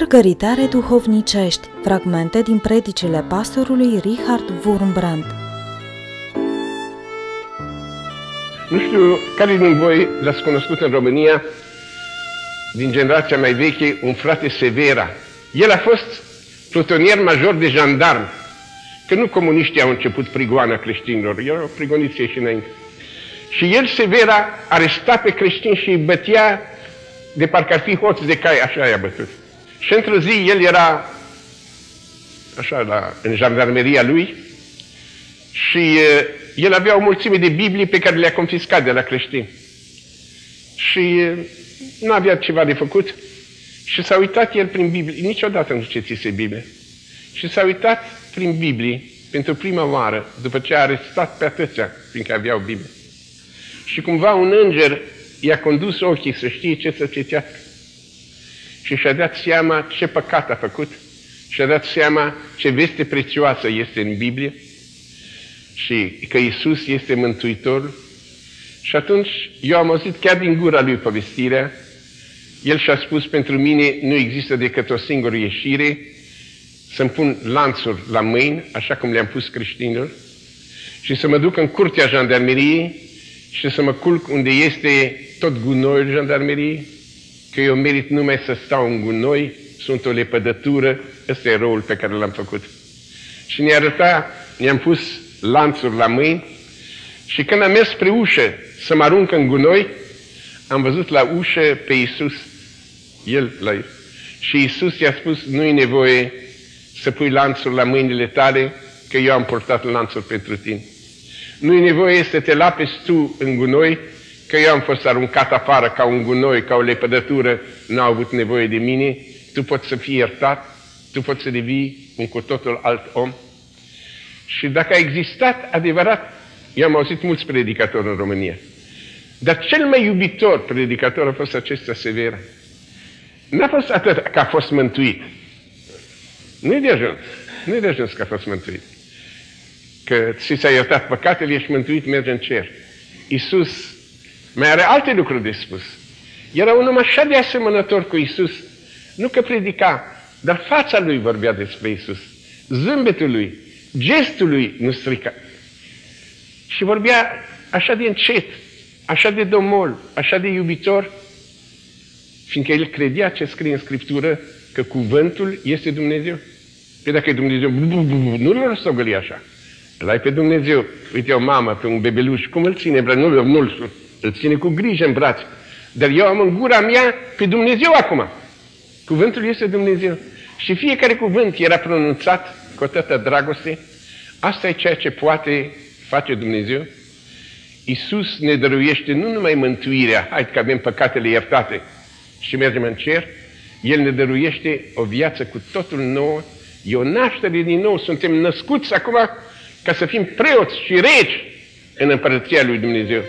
Mărgăritare duhovnicești, fragmente din predicile pastorului Richard Wurmbrand. Nu știu care din voi l-ați cunoscut în România, din generația mai veche, un frate Severa. El a fost plutonier major de jandarm, că nu comuniștii au început prigoana creștinilor, el au prigonit și înainte. Și el, Severa, aresta pe creștini și îi bătea de parcă ar fi hoț de cai, așa i-a bătut. Și într-o zi el era așa la, în jandarmeria lui și uh, el avea o mulțime de Biblii pe care le-a confiscat de la creștini. Și uh, nu avea ceva de făcut și s-a uitat el prin Biblie, niciodată nu citise Biblie, și s-a uitat prin Biblie pentru prima oară, după ce a arestat pe atâția, fiindcă aveau Biblie. Și cumva un înger i-a condus ochii să știe ce să citească. Și și-a dat seama ce păcat a făcut, și-a dat seama ce veste prețioasă este în Biblie și că Isus este Mântuitorul. Și atunci eu am auzit chiar din gura lui povestirea, el și-a spus, pentru mine nu există decât o singură ieșire, să-mi pun lanțuri la mâini, așa cum le-am pus creștinilor, și să mă duc în curtea jandarmeriei și să mă culc unde este tot gunoiul jandarmeriei, că eu merit numai să stau în gunoi, sunt o lepădătură, ăsta e rolul pe care l-am făcut. Și ne arăta, ne-am pus lanțuri la mâini și când am mers spre ușă să mă arunc în gunoi, am văzut la ușă pe Iisus, El la Și Iisus i-a spus, nu e nevoie să pui lanțuri la mâinile tale, că eu am purtat lanțuri pentru tine. Nu e nevoie să te lapezi tu în gunoi, că eu am fost aruncat afară ca un gunoi, ca o lepădătură, nu au avut nevoie de mine, tu poți să fii iertat, tu poți să devii un cu totul alt om. Și dacă a existat adevărat, eu am auzit mulți predicatori în România, dar cel mai iubitor predicator a fost acesta sever. N-a fost atât că a fost mântuit. Nu-i de ajuns. Nu-i de ajuns că a fost mântuit. Că ți s-a iertat păcatele, ești mântuit, merge în cer. Iisus mai are alte lucruri de spus. Era un om așa de asemănător cu Isus, nu că predica, dar fața lui vorbea despre Isus. Zâmbetul lui, gestul lui nu strica. Și vorbea așa de încet, așa de domol, așa de iubitor, fiindcă el credea ce scrie în Scriptură, că cuvântul este Dumnezeu. Păi dacă e Dumnezeu, nu l să așa. Îl ai pe Dumnezeu. Uite o mamă, pe un bebeluș, cum îl ține? Nu, nu-l îl ține cu grijă în brațe. Dar eu am în gura mea pe Dumnezeu acum. Cuvântul este Dumnezeu. Și fiecare cuvânt era pronunțat cu atâta dragoste. Asta e ceea ce poate face Dumnezeu. Iisus ne dăruiește nu numai mântuirea, hai că avem păcatele iertate și mergem în cer, El ne dăruiește o viață cu totul nouă, e o naștere din nou, suntem născuți acum ca să fim preoți și regi în împărăția lui Dumnezeu.